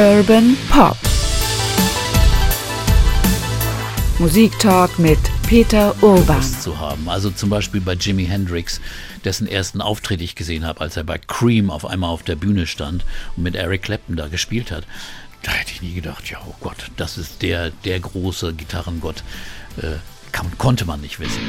Urban Pop. Musiktalk mit Peter Urban. Zu haben. Also zum Beispiel bei Jimi Hendrix, dessen ersten Auftritt ich gesehen habe, als er bei Cream auf einmal auf der Bühne stand und mit Eric Clapton da gespielt hat. Da hätte ich nie gedacht, ja, oh Gott, das ist der, der große Gitarrengott. Äh, kann, konnte man nicht wissen.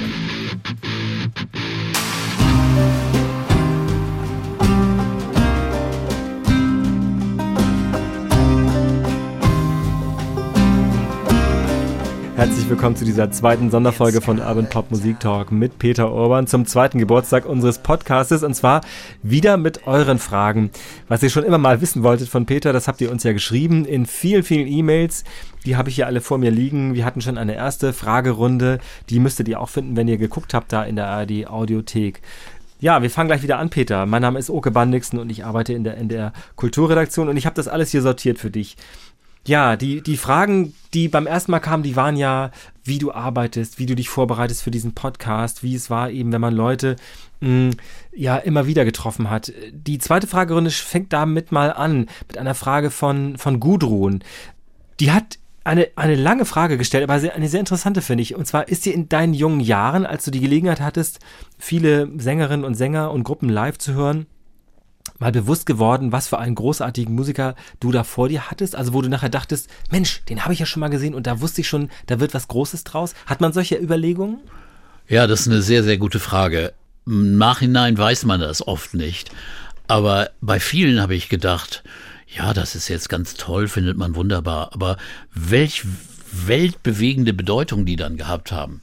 Herzlich willkommen zu dieser zweiten Sonderfolge von Urban Pop Musik Talk mit Peter Urban zum zweiten Geburtstag unseres Podcastes und zwar wieder mit euren Fragen. Was ihr schon immer mal wissen wolltet von Peter, das habt ihr uns ja geschrieben in vielen, vielen E-Mails. Die habe ich hier alle vor mir liegen. Wir hatten schon eine erste Fragerunde. Die müsstet ihr auch finden, wenn ihr geguckt habt da in der ARD Audiothek. Ja, wir fangen gleich wieder an, Peter. Mein Name ist Oke Bandixen und ich arbeite in der, in der Kulturredaktion und ich habe das alles hier sortiert für dich. Ja, die, die Fragen, die beim ersten Mal kamen, die waren ja, wie du arbeitest, wie du dich vorbereitest für diesen Podcast, wie es war eben, wenn man Leute mh, ja immer wieder getroffen hat. Die zweite Fragerunde fängt damit mal an, mit einer Frage von, von Gudrun. Die hat eine, eine lange Frage gestellt, aber eine sehr interessante, finde ich. Und zwar ist dir in deinen jungen Jahren, als du die Gelegenheit hattest, viele Sängerinnen und Sänger und Gruppen live zu hören, mal bewusst geworden, was für einen großartigen Musiker du da vor dir hattest? Also wo du nachher dachtest, Mensch, den habe ich ja schon mal gesehen und da wusste ich schon, da wird was Großes draus. Hat man solche Überlegungen? Ja, das ist eine sehr, sehr gute Frage. Im Nachhinein weiß man das oft nicht. Aber bei vielen habe ich gedacht, ja, das ist jetzt ganz toll, findet man wunderbar. Aber welch weltbewegende Bedeutung die dann gehabt haben,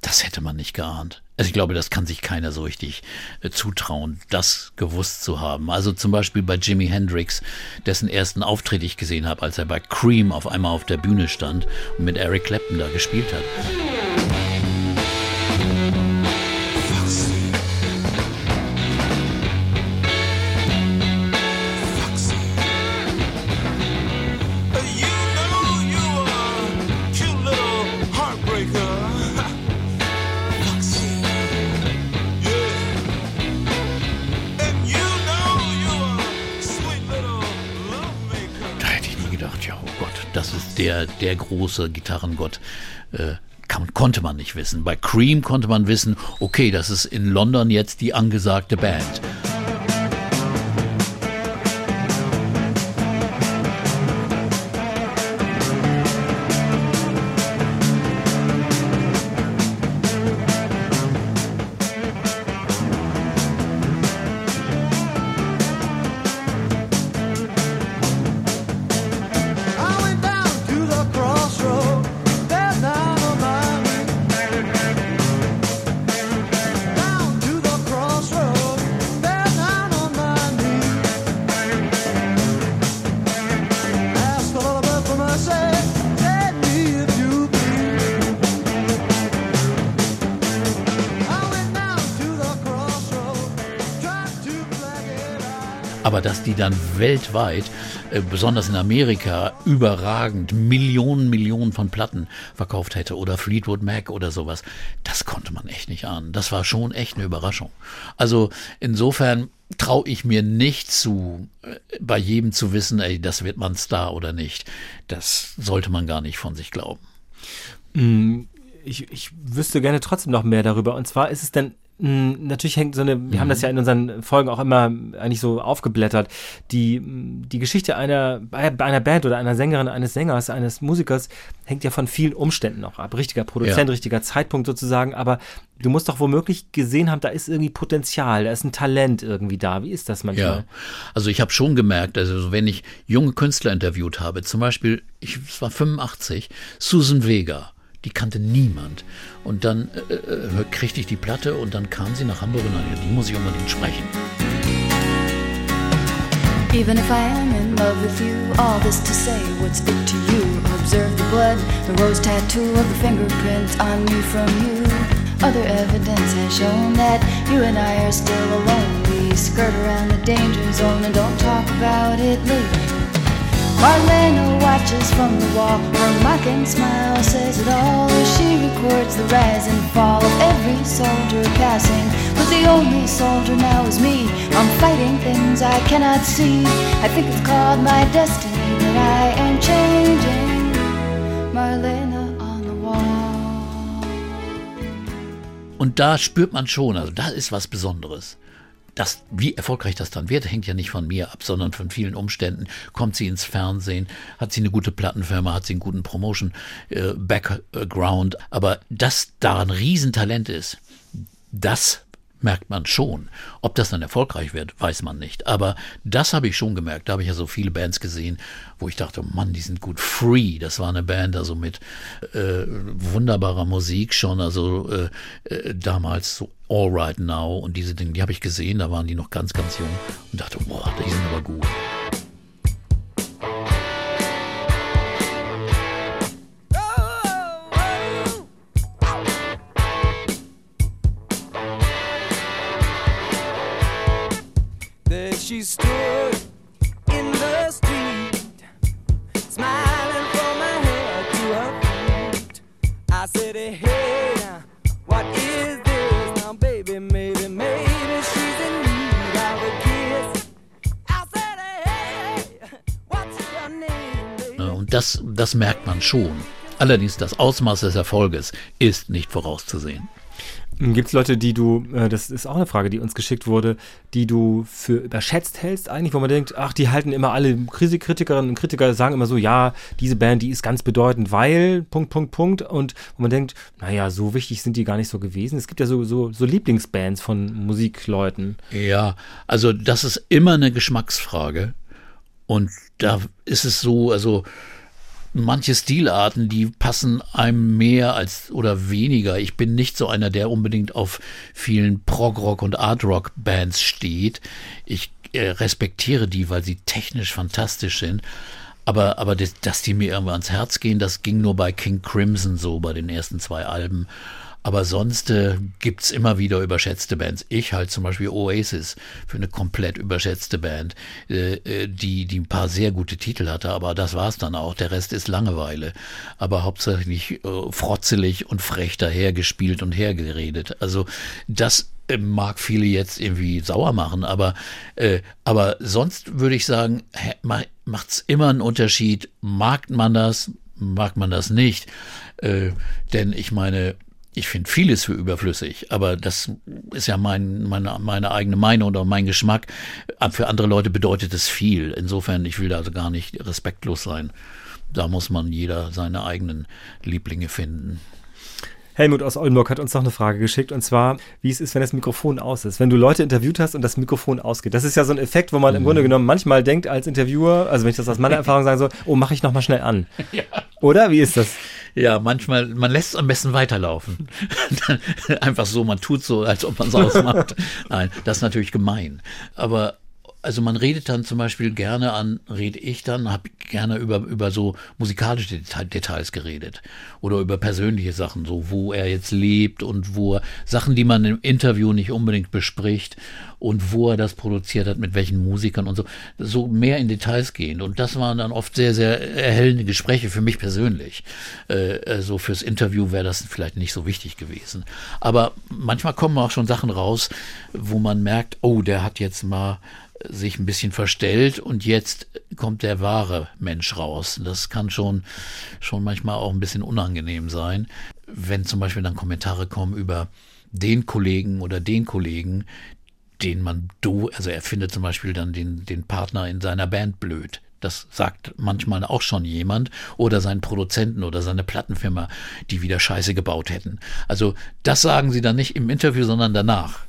das hätte man nicht geahnt. Also ich glaube, das kann sich keiner so richtig äh, zutrauen, das gewusst zu haben. Also zum Beispiel bei Jimi Hendrix, dessen ersten Auftritt ich gesehen habe, als er bei Cream auf einmal auf der Bühne stand und mit Eric Clapton da gespielt hat. Der, große Gitarrengott. Äh, kann, konnte man nicht wissen. Bei Cream konnte man wissen, okay, das ist in London jetzt die angesagte Band. Dass die dann weltweit, äh, besonders in Amerika, überragend Millionen, Millionen von Platten verkauft hätte oder Fleetwood Mac oder sowas, das konnte man echt nicht ahnen. Das war schon echt eine Überraschung. Also insofern traue ich mir nicht zu, äh, bei jedem zu wissen, ey, das wird man Star oder nicht. Das sollte man gar nicht von sich glauben. Mm, ich, ich wüsste gerne trotzdem noch mehr darüber. Und zwar ist es denn natürlich hängt so eine, wir mhm. haben das ja in unseren Folgen auch immer eigentlich so aufgeblättert, die, die Geschichte einer, bei einer Band oder einer Sängerin, eines Sängers, eines Musikers hängt ja von vielen Umständen auch ab. Richtiger Produzent, ja. richtiger Zeitpunkt sozusagen, aber du musst doch womöglich gesehen haben, da ist irgendwie Potenzial, da ist ein Talent irgendwie da. Wie ist das manchmal? Ja, also ich habe schon gemerkt, also wenn ich junge Künstler interviewt habe, zum Beispiel, ich es war 85, Susan Vega die kannte niemand. Und dann äh, äh, kriegte ich die Platte und dann kam sie nach Hamburg und dann, die muss ich unbedingt sprechen. Even if I am in love with you, all this to say, what's it to you? Observe the blood, the rose tattoo of the fingerprint on me from you. Other evidence has shown that you and I are still alone. We skirt around the danger zone and don't talk about it later. Marlena watches from the wall. Her mocking smile says it all as she records the rise and fall of every soldier passing. But the only soldier now is me. I'm fighting things I cannot see. I think it's called my destiny, but I am changing, Marlena on the wall. Und da spürt man schon, also da ist was Besonderes. Das, wie erfolgreich das dann wird, hängt ja nicht von mir ab, sondern von vielen Umständen. Kommt sie ins Fernsehen, hat sie eine gute Plattenfirma, hat sie einen guten Promotion-Background. Aber dass da ein Riesentalent ist, das merkt man schon. Ob das dann erfolgreich wird, weiß man nicht. Aber das habe ich schon gemerkt. Da habe ich ja so viele Bands gesehen, wo ich dachte, Mann, die sind gut. Free, das war eine Band, also mit äh, wunderbarer Musik schon, also äh, äh, damals so All Right Now und diese Dinge, die habe ich gesehen, da waren die noch ganz, ganz jung und dachte, boah, die sind aber gut. Das, merkt man schon. Allerdings das Ausmaß des Erfolges ist nicht vorauszusehen. Gibt es Leute, die du, äh, das ist auch eine Frage, die uns geschickt wurde, die du für überschätzt hältst eigentlich, wo man denkt, ach, die halten immer alle Kritikerinnen und Kritiker sagen immer so, ja, diese Band, die ist ganz bedeutend, weil, Punkt, Punkt, Punkt. Und wo man denkt, naja, so wichtig sind die gar nicht so gewesen. Es gibt ja so, so, so Lieblingsbands von Musikleuten. Ja, also das ist immer eine Geschmacksfrage. Und da ist es so, also manche Stilarten, die passen einem mehr als oder weniger. Ich bin nicht so einer, der unbedingt auf vielen Prog-Rock und Art-Rock-Bands steht. Ich äh, respektiere die, weil sie technisch fantastisch sind. Aber, aber das, dass die mir irgendwann ans Herz gehen, das ging nur bei King Crimson so, bei den ersten zwei Alben. Aber sonst äh, gibt's immer wieder überschätzte Bands. Ich halt zum Beispiel Oasis für eine komplett überschätzte Band, äh, äh, die, die ein paar sehr gute Titel hatte, aber das war's dann auch. Der Rest ist Langeweile. Aber hauptsächlich äh, frotzelig und frech dahergespielt und hergeredet. Also das äh, mag viele jetzt irgendwie sauer machen, aber, äh, aber sonst würde ich sagen, macht's immer einen Unterschied. Mag man das, mag man das nicht? Äh, denn ich meine, ich finde vieles für überflüssig, aber das ist ja mein, meine, meine eigene Meinung oder mein Geschmack. Für andere Leute bedeutet es viel. Insofern, ich will da also gar nicht respektlos sein. Da muss man jeder seine eigenen Lieblinge finden. Helmut aus Oldenburg hat uns noch eine Frage geschickt und zwar, wie es ist, wenn das Mikrofon aus ist. Wenn du Leute interviewt hast und das Mikrofon ausgeht. Das ist ja so ein Effekt, wo man im Grunde genommen manchmal denkt als Interviewer, also wenn ich das aus meiner Erfahrung sage, so, oh, mache ich nochmal schnell an. Oder? Wie ist das? Ja, manchmal, man lässt es am besten weiterlaufen. Einfach so, man tut so, als ob man es ausmacht. Nein, das ist natürlich gemein. Aber also man redet dann zum Beispiel gerne an, rede ich dann, habe gerne über, über so musikalische Deta Details geredet oder über persönliche Sachen, so wo er jetzt lebt und wo er, Sachen, die man im Interview nicht unbedingt bespricht und wo er das produziert hat, mit welchen Musikern und so, so mehr in Details gehen. Und das waren dann oft sehr, sehr erhellende Gespräche für mich persönlich. Äh, also fürs Interview wäre das vielleicht nicht so wichtig gewesen. Aber manchmal kommen auch schon Sachen raus, wo man merkt, oh, der hat jetzt mal sich ein bisschen verstellt und jetzt kommt der wahre Mensch raus. Das kann schon, schon manchmal auch ein bisschen unangenehm sein, wenn zum Beispiel dann Kommentare kommen über den Kollegen oder den Kollegen, den man do, also er findet zum Beispiel dann den, den Partner in seiner Band blöd. Das sagt manchmal auch schon jemand oder seinen Produzenten oder seine Plattenfirma, die wieder Scheiße gebaut hätten. Also das sagen sie dann nicht im Interview, sondern danach.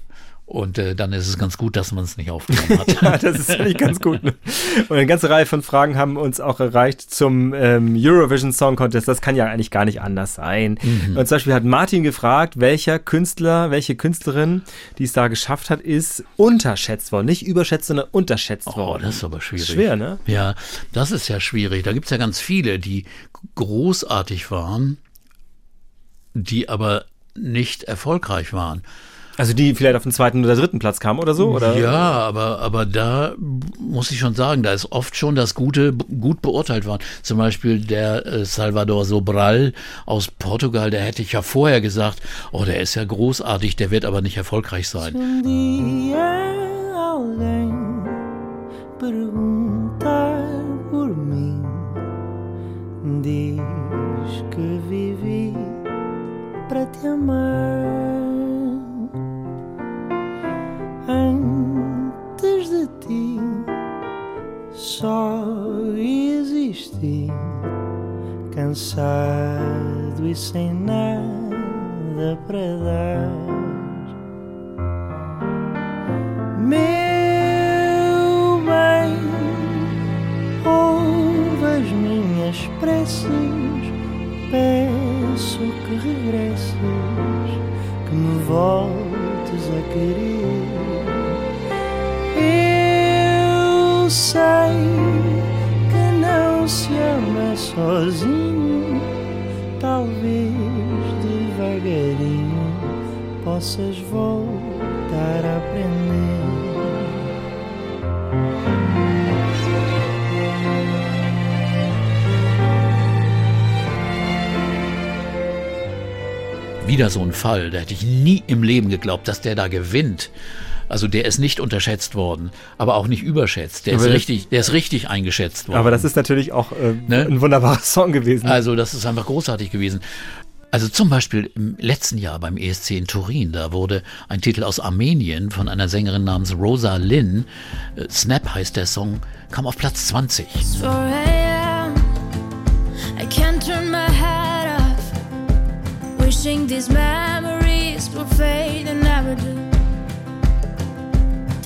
Und äh, dann ist es ganz gut, dass man es nicht aufgenommen hat. Ja, das ist eigentlich ganz gut. ne? Und eine ganze Reihe von Fragen haben uns auch erreicht zum ähm, Eurovision Song Contest. Das kann ja eigentlich gar nicht anders sein. Und zum Beispiel hat Martin gefragt, welcher Künstler, welche Künstlerin, die es da geschafft hat, ist unterschätzt worden. Nicht überschätzt, sondern unterschätzt Oh, worden. das ist aber schwierig. Schwer, ne? Ja, das ist ja schwierig. Da gibt's ja ganz viele, die großartig waren, die aber nicht erfolgreich waren. Also die vielleicht auf den zweiten oder dritten Platz kamen oder so? Oder? Ja, aber, aber da muss ich schon sagen, da ist oft schon das Gute gut beurteilt worden. Zum Beispiel der äh, Salvador Sobral aus Portugal, der hätte ich ja vorher gesagt, oh, der ist ja großartig, der wird aber nicht erfolgreich sein. diz que vivi para te amar. Antes de ti só existi cansado e sem nada para dar. Meu bem, ouve as minhas preces, peço que regresses, que me voltes a querer. Sei que não se ama sozinho, talvez devagarinho possas voltar a aprender. Wieder so ein Fall, da hätte ich nie im Leben geglaubt, dass der da gewinnt. Also der ist nicht unterschätzt worden, aber auch nicht überschätzt. Der ist richtig, der ist richtig eingeschätzt worden. Aber das ist natürlich auch äh, Ne? ein wunderbarer Song gewesen. Also das ist einfach großartig gewesen. Also zum Beispiel im letzten Jahr beim ESC in Turin, da wurde ein Titel aus Armenien von einer Sängerin namens Rosa Lynn, äh, Snap heißt der Song, kam auf Platz 20. 4 a.m. I can't turn my head off. Wishing these memories will fade and.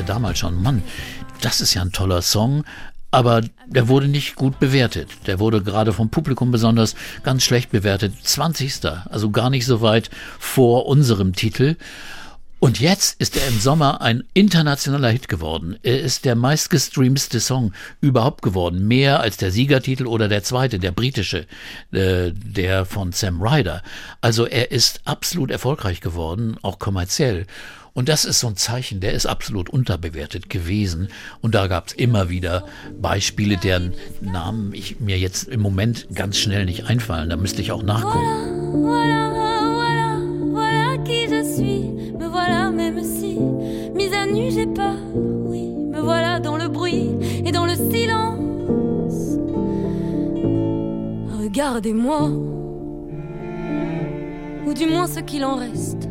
dachte damals schon, Mann, das ist ja ein toller Song, aber der wurde nicht gut bewertet. Der wurde gerade vom Publikum besonders ganz schlecht bewertet. 20. Also gar nicht so weit vor unserem Titel. Und jetzt ist er im Sommer ein internationaler Hit geworden. Er ist der meistgestreamste Song überhaupt geworden. Mehr als der Siegertitel oder der zweite, der britische, äh, der von Sam Ryder. Also er ist absolut erfolgreich geworden, auch kommerziell. Und das ist so ein Zeichen, der ist absolut unterbewertet gewesen. Und da gab es immer wieder Beispiele, deren Namen ich mir jetzt im Moment ganz schnell nicht einfallen. Da müsste ich auch nachgucken. Voilà, voilà, voilà qui je suis. Me voilà, même si mise à nu j'ai peur. Oui, me voilà dans le bruit et dans le silence. Regardez-moi, ou du moins ce qu'il en reste.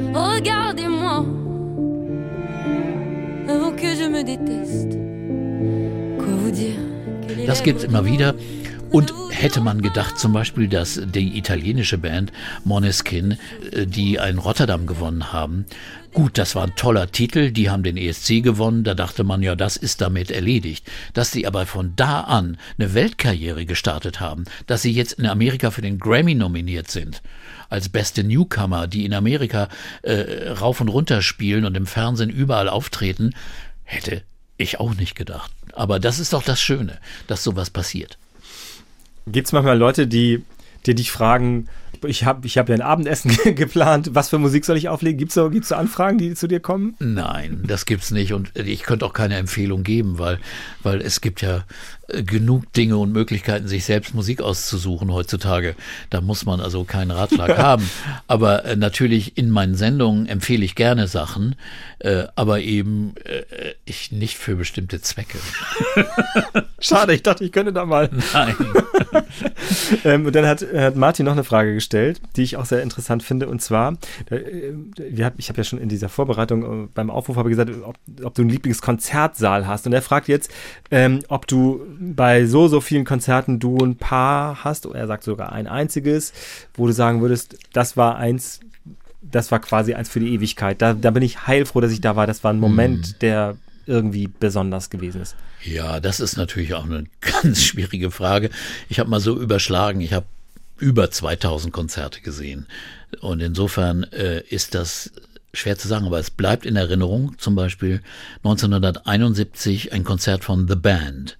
Regardez-moi, avant que je me déteste. Quoi vous dire Das gibt's immer wieder. Und hätte man gedacht, zum Beispiel, dass die italienische Band Måneskin, äh, die einen Rotterdam gewonnen haben, gut, das war ein toller Titel, die haben den ESC gewonnen, da dachte man ja, das ist damit erledigt. Dass sie aber von da an eine Weltkarriere gestartet haben, dass sie jetzt in Amerika für den Grammy nominiert sind, als beste Newcomer, die in Amerika äh, rauf und runter spielen und im Fernsehen überall auftreten, hätte ich auch nicht gedacht. Aber das ist doch das Schöne, dass sowas passiert. Gibt es manchmal Leute, die, die dich fragen, ich habe ich hab ja ein Abendessen geplant, was für Musik soll ich auflegen? Gibt es so, gibt's so Anfragen, die zu dir kommen? Nein, das gibt's nicht und ich könnte auch keine Empfehlung geben, weil, weil es gibt ja äh, genug Dinge und Möglichkeiten, sich selbst Musik auszusuchen heutzutage. Da muss man also keinen Ratschlag haben. Aber äh, natürlich in meinen Sendungen empfehle ich gerne Sachen, äh, aber eben äh, ich nicht für bestimmte Zwecke. Schade, ich dachte, ich könnte da mal. Nein. Ähm, und dann hat, hat Martin noch eine Frage gestellt, die ich auch sehr interessant finde. Und zwar, äh, ich habe ja schon in dieser Vorbereitung äh, beim Aufruf habe gesagt, ob, ob du einen Lieblingskonzertsaal hast. Und er fragt jetzt, ähm, ob du bei so, so vielen Konzerten du ein paar hast. Er sagt sogar ein einziges, wo du sagen würdest, das war eins, das war quasi eins für die Ewigkeit. Da, da bin ich heilfroh, dass ich da war. Das war ein Moment, der irgendwie besonders gewesen ist. Ja, das ist natürlich auch eine ganz schwierige Frage. Ich habe mal so überschlagen. Ich habe über 2000 Konzerte gesehen. Und insofern äh, ist das schwer zu sagen, aber es bleibt in Erinnerung. Zum Beispiel 1971 ein Konzert von The Band,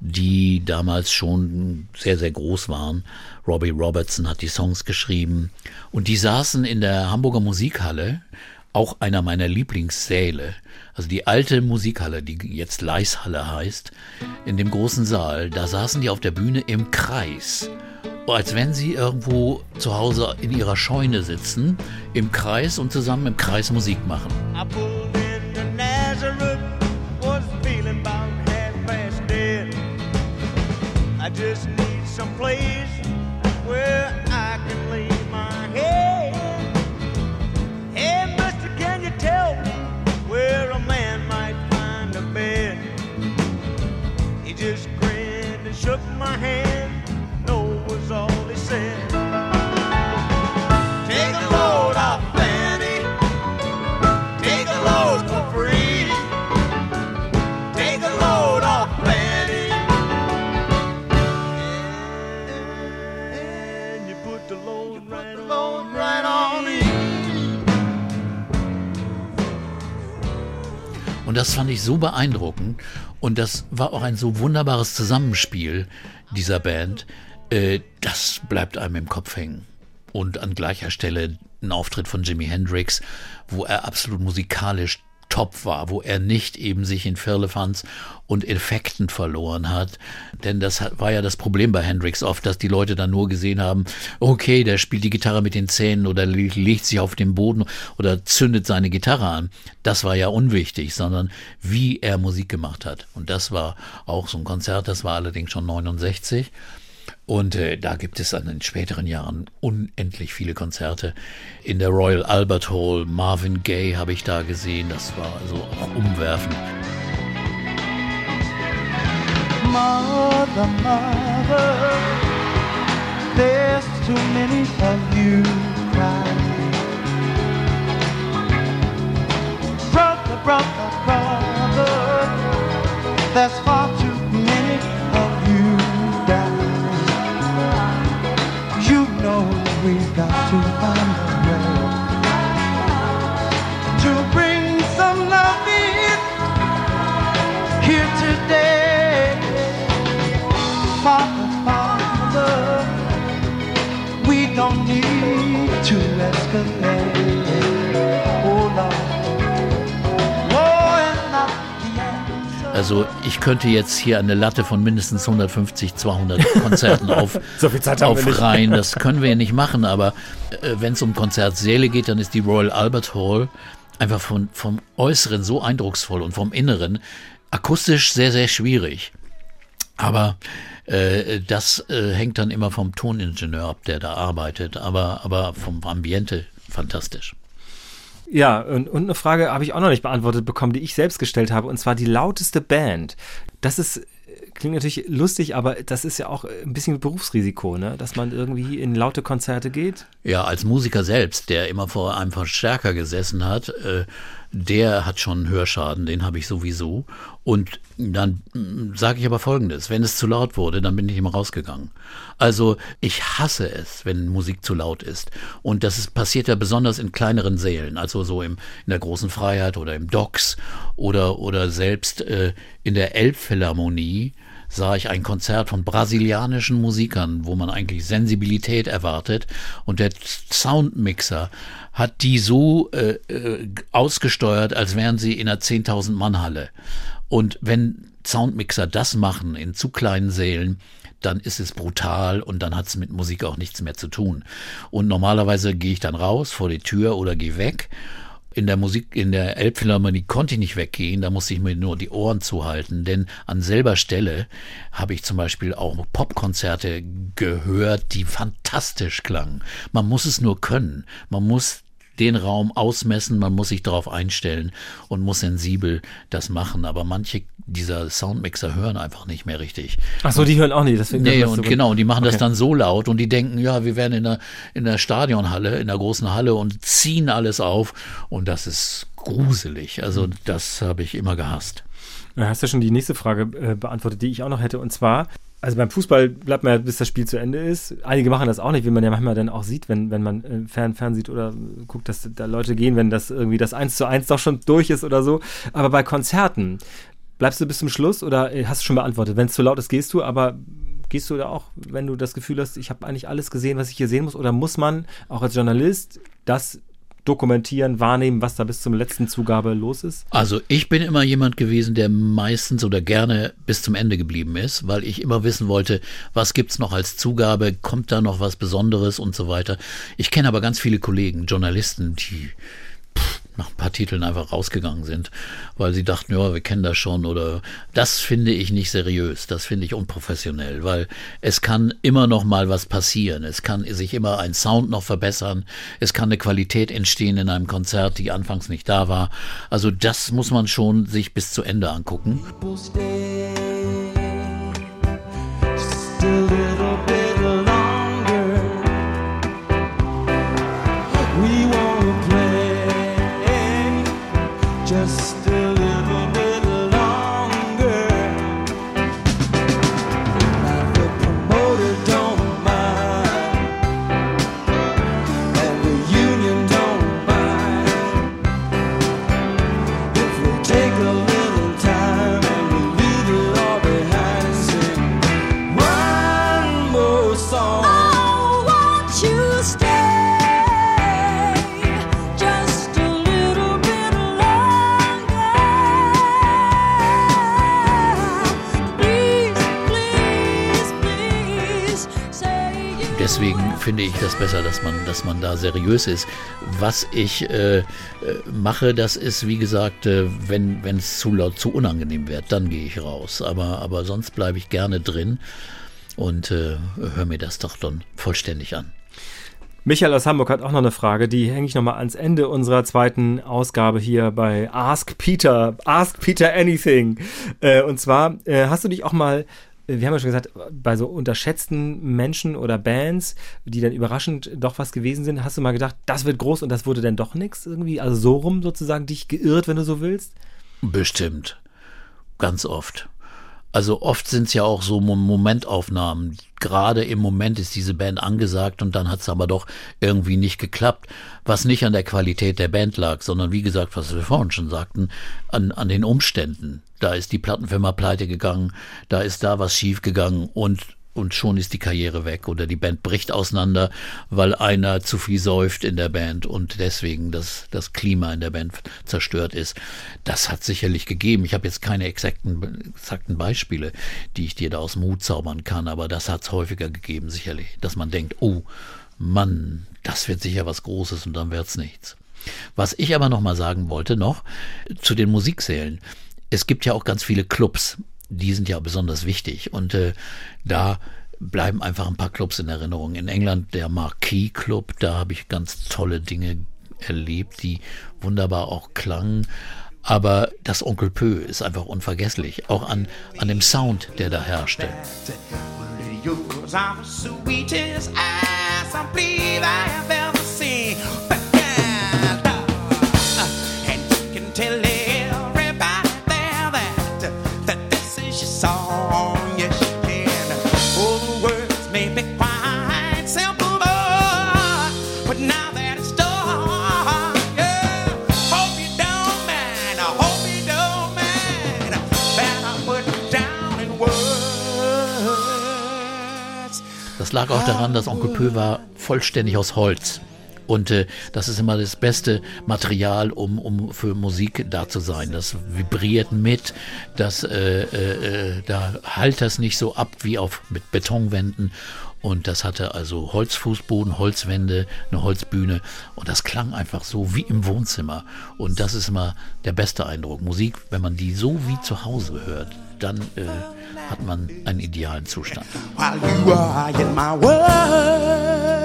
die damals schon sehr, sehr groß waren. Robbie Robertson hat die Songs geschrieben und die saßen in der Hamburger Musikhalle, auch einer meiner Lieblingssäle. Also die alte Musikhalle, die jetzt Leishalle heißt, in dem großen Saal, da saßen die auf der Bühne im Kreis als wenn sie irgendwo zu Hause in ihrer Scheune sitzen, im Kreis und zusammen im Kreis Musik machen. I pulled into das fand ich so beeindruckend. Und das war auch ein so wunderbares Zusammenspiel dieser Band. Äh, das bleibt einem im Kopf hängen. Und an gleicher Stelle ein Auftritt von Jimi Hendrix, wo er absolut musikalisch top war, wo er nicht eben sich in Firlefanz und Effekten verloren hat. Denn das war ja das Problem bei Hendrix oft, dass die Leute dann nur gesehen haben, okay, der spielt die Gitarre mit den Zähnen oder le- legt sich auf den Boden oder zündet seine Gitarre an. Das war ja unwichtig, sondern wie er Musik gemacht hat. Und das war auch so ein Konzert, das war allerdings schon 69. Und äh, da gibt es an den späteren Jahren unendlich viele Konzerte. In der Royal Albert Hall, Marvin Gaye habe ich da gesehen. Das war also auch umwerfend. Mother, mother, there's too many of you crying. Brother, brother, brother, there's far 아. Also ich könnte jetzt hier eine Latte von mindestens 150, 200 Konzerten auf, So aufreihen. Das können wir ja nicht machen, aber äh, wenn es um Konzertsäle geht, dann ist die Royal Albert Hall einfach von, vom Äußeren so eindrucksvoll und vom Inneren akustisch sehr, sehr schwierig. Aber äh, das äh, hängt dann immer vom Toningenieur ab, der da arbeitet. Aber, aber vom Ambiente fantastisch. Ja, und, und eine Frage habe ich auch noch nicht beantwortet bekommen, die ich selbst gestellt habe, und zwar die lauteste Band. Das ist, klingt natürlich lustig, aber das ist ja auch ein bisschen Berufsrisiko, ne? Dass man irgendwie in laute Konzerte geht. Ja, als Musiker selbst, der immer vor einem Verstärker gesessen hat, äh, der hat schon einen Hörschaden, den habe ich sowieso. Und dann sage ich aber Folgendes, wenn es zu laut wurde, dann bin ich immer rausgegangen. Also ich hasse es, wenn Musik zu laut ist. Und das ist, passiert ja besonders in kleineren Sälen, also so im, in der großen Freiheit oder im Docks oder, oder selbst äh, in der Elbphilharmonie sah ich ein Konzert von brasilianischen Musikern, wo man eigentlich Sensibilität erwartet. Und der Soundmixer hat die so äh, äh, ausgesteuert, als wären sie in einer 10.000 Mann Halle. Und wenn Soundmixer das machen in zu kleinen Sälen, dann ist es brutal und dann hat es mit Musik auch nichts mehr zu tun. Und normalerweise gehe ich dann raus vor die Tür oder gehe weg. In der Musik, in der Elbphilharmonie konnte ich nicht weggehen, da musste ich mir nur die Ohren zuhalten, denn an selber Stelle habe ich zum Beispiel auch Popkonzerte gehört, die fantastisch klangen. Man muss es nur können. Man muss den Raum ausmessen, man muss sich darauf einstellen und muss sensibel das machen. Aber manche dieser Soundmixer hören einfach nicht mehr richtig. Ach so, die hören auch nicht. Deswegen Nee, das und so- genau, und die machen das Okay. dann so laut und die denken, ja, wir werden in der, in der Stadionhalle, in der großen Halle und ziehen alles auf und das ist gruselig. Also das habe ich immer gehasst. Da hast du schon die nächste Frage äh, beantwortet, die ich auch noch hätte. Und zwar, Also beim Fußball bleibt man ja, bis das Spiel zu Ende ist. Einige machen das auch nicht, wie man ja manchmal dann auch sieht, wenn, wenn man äh, fern, fern sieht oder guckt, dass da Leute gehen, wenn das irgendwie das 1 zu 1 doch schon durch ist oder so. Aber bei Konzerten, bleibst du bis zum Schluss oder äh, hast du schon beantwortet? Wenn es zu laut ist, gehst du, aber gehst du da auch, wenn du das Gefühl hast, ich habe eigentlich alles gesehen, was ich hier sehen muss? Oder muss man auch als Journalist das dokumentieren, wahrnehmen, was da bis zum letzten Zugabe los ist? Also ich bin immer jemand gewesen, der meistens oder gerne bis zum Ende geblieben ist, weil ich immer wissen wollte, was gibt's noch als Zugabe, kommt da noch was Besonderes und so weiter. Ich kenne aber ganz viele Kollegen, Journalisten, die nach ein paar Titeln einfach rausgegangen sind, weil sie dachten, ja, wir kennen das schon oder das finde ich nicht seriös, das finde ich unprofessionell, weil es kann immer noch mal was passieren, es kann sich immer ein Sound noch verbessern, es kann eine Qualität entstehen in einem Konzert, die anfangs nicht da war. Also das muss man schon sich bis zu Ende angucken. People Deswegen finde ich das besser, dass man, dass man da seriös ist. Was ich äh, äh, mache, das ist, wie gesagt, äh, wenn es zu laut, zu unangenehm wird, dann gehe ich raus. Aber, aber sonst bleibe ich gerne drin und äh, höre mir das doch dann vollständig an. Michael aus Hamburg hat auch noch eine Frage, die hänge ich nochmal ans Ende unserer zweiten Ausgabe hier bei Ask Peter, Ask Peter Anything. Äh, und zwar, äh, hast du dich auch mal, wir haben ja schon gesagt, bei so unterschätzten Menschen oder Bands, die dann überraschend doch was gewesen sind, hast du mal gedacht, das wird groß und das wurde dann doch nichts irgendwie? Also so rum sozusagen dich geirrt, wenn du so willst? Bestimmt. Ganz oft. Also oft sind es ja auch so Mo- Momentaufnahmen. Gerade im Moment ist diese Band angesagt und dann hat es aber doch irgendwie nicht geklappt. Was nicht an der Qualität der Band lag, sondern wie gesagt, was wir vorhin schon sagten, an, an den Umständen. Da ist die Plattenfirma pleite gegangen, da ist da was schief gegangen und und schon ist die Karriere weg oder die Band bricht auseinander, weil einer zu viel säuft in der Band und deswegen das, das Klima in der Band zerstört ist. Das hat sicherlich gegeben. Ich habe jetzt keine exakten, exakten Beispiele, die ich dir da aus dem Hut zaubern kann, aber das hat es häufiger gegeben, sicherlich, dass man denkt, oh Mann, das wird sicher was Großes und dann wird's nichts. Was ich aber noch mal sagen wollte noch zu den Musiksälen. Es gibt ja auch ganz viele Clubs die sind ja besonders wichtig. Und äh, da bleiben einfach ein paar Clubs in Erinnerung. In England der Marquis Club, da habe ich ganz tolle Dinge erlebt, die wunderbar auch klangen. Aber das Onkel Pö ist einfach unvergesslich, auch an, an dem Sound, der da herrschte. Yours are the sweetest ass I believe I have ever seen. Lag auch daran, dass Onkel Pö war vollständig aus Holz. Und äh, das ist immer das beste Material, um, um für Musik da zu sein. Das vibriert mit, das, äh, äh, äh, da halt das nicht so ab wie auf mit Betonwänden. Und das hatte also Holzfußboden, Holzwände, eine Holzbühne. Und das klang einfach so wie im Wohnzimmer. Und das ist immer der beste Eindruck. Musik, wenn man die so wie zu Hause hört, dann äh, hat man einen idealen Zustand. while you are in my world.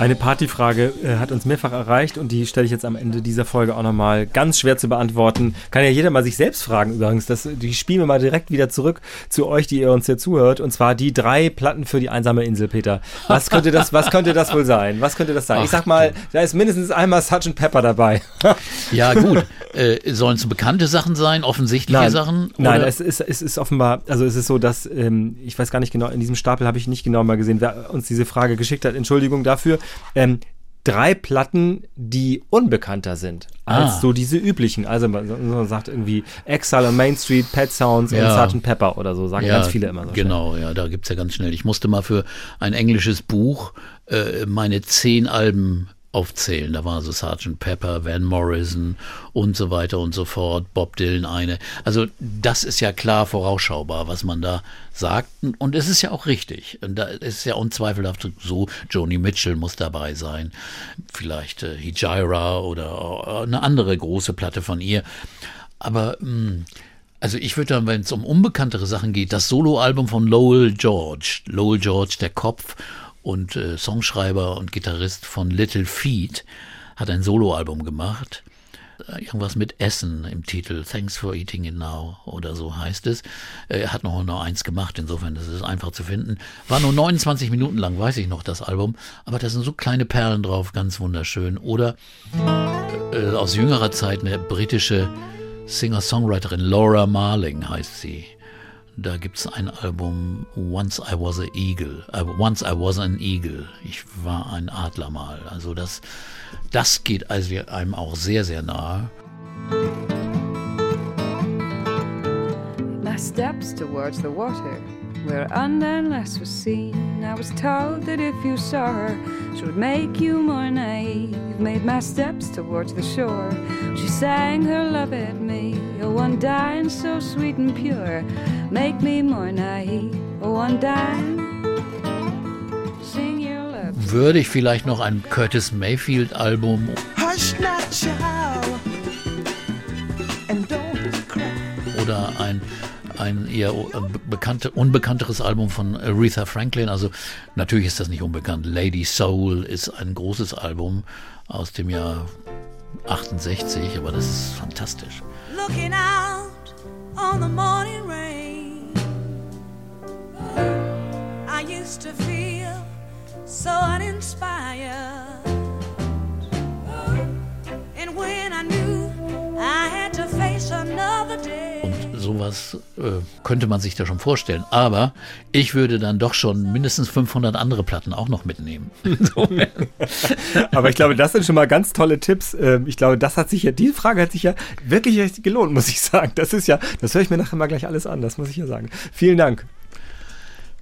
Eine Partyfrage äh, hat uns mehrfach erreicht und die stelle ich jetzt am Ende dieser Folge auch nochmal ganz schwer zu beantworten. Kann ja jeder mal sich selbst fragen übrigens. Das, die spielen wir mal direkt wieder zurück zu euch, die ihr uns hier zuhört. Und zwar die drei Platten für die einsame Insel, Peter. Was könnte das, was könnte das wohl sein? Was könnte das sein? ich sag mal, da ist mindestens einmal Sgt. Pepper dabei. Ja, gut. Äh, Sollen es bekannte Sachen sein, offensichtliche Nein, Sachen? nein oder? es, ist, es ist offenbar, also es ist so, dass, ähm, ich weiß gar nicht genau, in diesem Stapel habe ich nicht genau mal gesehen, wer uns diese Frage geschickt hat. Entschuldigung dafür. Ähm, drei Platten, die unbekannter sind als Ah. so diese üblichen. Also man, man sagt irgendwie Exile on Main Street, Pet Sounds Ja. und Sgt. Pepper oder so, sagen ganz viele immer so. Genau, ja, da gibt's ja ganz schnell. Ich musste mal für ein englisches Buch äh, meine zehn Alben aufzählen. Da war so Sgt. Pepper, Van Morrison und so weiter und so fort, Bob Dylan eine. Also das ist ja klar vorausschaubar, was man da sagt. Und es ist ja auch richtig. Und da ist ja unzweifelhaft so, Joni Mitchell muss dabei sein. Vielleicht äh, Hijira oder äh, eine andere große Platte von ihr. Aber mh, also ich würde dann, wenn es um unbekanntere Sachen geht, das Soloalbum von Lowell George, Lowell George, der Kopf und äh, Songschreiber und Gitarrist von Little Feet, hat ein Soloalbum gemacht. Äh, Irgendwas mit Essen im Titel, Thanks for Eating It Now oder so heißt es. Äh, Er hat noch, noch eins gemacht, insofern das ist einfach zu finden. War nur 29 Minuten lang, weiß ich noch, das Album. Aber da sind so kleine Perlen drauf, ganz wunderschön. Oder äh, aus jüngerer Zeit eine britische Singer-Songwriterin, Laura Marling heißt sie. Da gibt's ein Album Once I Was a Eagle. Äh, Once I Was an Eagle. Ich war ein Adler mal. Also das, das geht also einem auch sehr, sehr nahe. My steps towards the water were unless was seen. I was told that if you saw her, she would make you more naive. Made my steps towards the shore. She sang her love at me. Oh, one dying so sweet and pure. Make me more naive. Oh, one dying. Sing your love. Würde ich vielleicht noch ein Curtis Mayfield Album Hush not, child, and don't cry. oder ein, ein eher äh, bekannte, unbekannteres Album von Aretha Franklin. Also natürlich ist das nicht unbekannt. Lady Soul ist ein großes Album aus dem Jahr 68, aber das ist fantastisch. Looking out on the morning rain. I used to feel so uninspired. And when I knew I had to face another day. Sowas äh, könnte man sich da schon vorstellen. Aber ich würde dann doch schon mindestens 500 andere Platten auch noch mitnehmen. Aber ich glaube, das sind schon mal ganz tolle Tipps. Ähm, Ich glaube, das hat sich ja, diese Frage hat sich ja wirklich gelohnt, muss ich sagen. Das ist ja, das höre ich mir nachher mal gleich alles an, das muss ich ja sagen. Vielen Dank.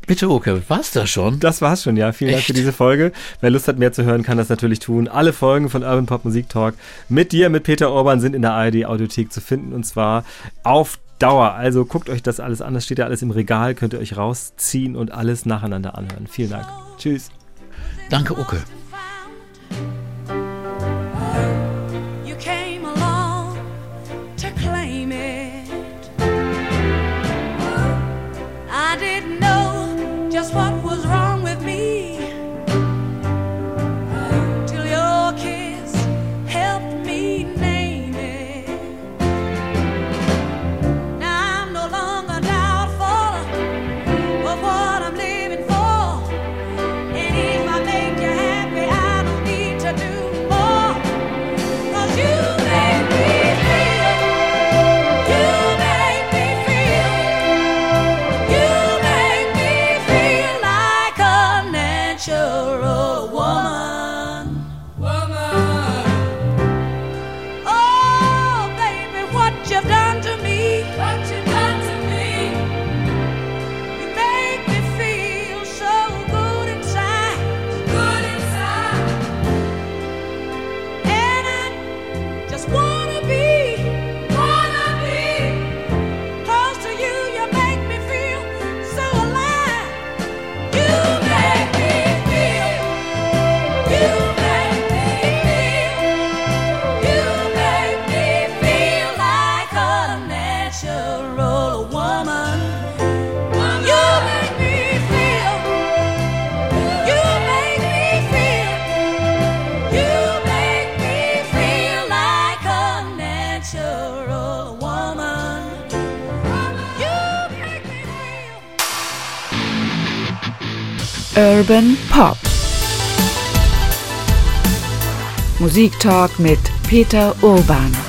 Bitte, Oke, war's das schon? Das war's schon, ja. Vielen Dank Echt? für diese Folge. Wer Lust hat, mehr zu hören, kann das natürlich tun. Alle Folgen von Urban Pop Musik Talk mit dir, mit Peter Orban, sind in der ARD Audiothek zu finden und zwar auf Dauer. Also guckt euch das alles an. Das steht ja alles im Regal, könnt ihr euch rausziehen und alles nacheinander anhören. Vielen Dank. Tschüss. Danke, Oke. Urban Pop. Musiktalk mit Peter Urban.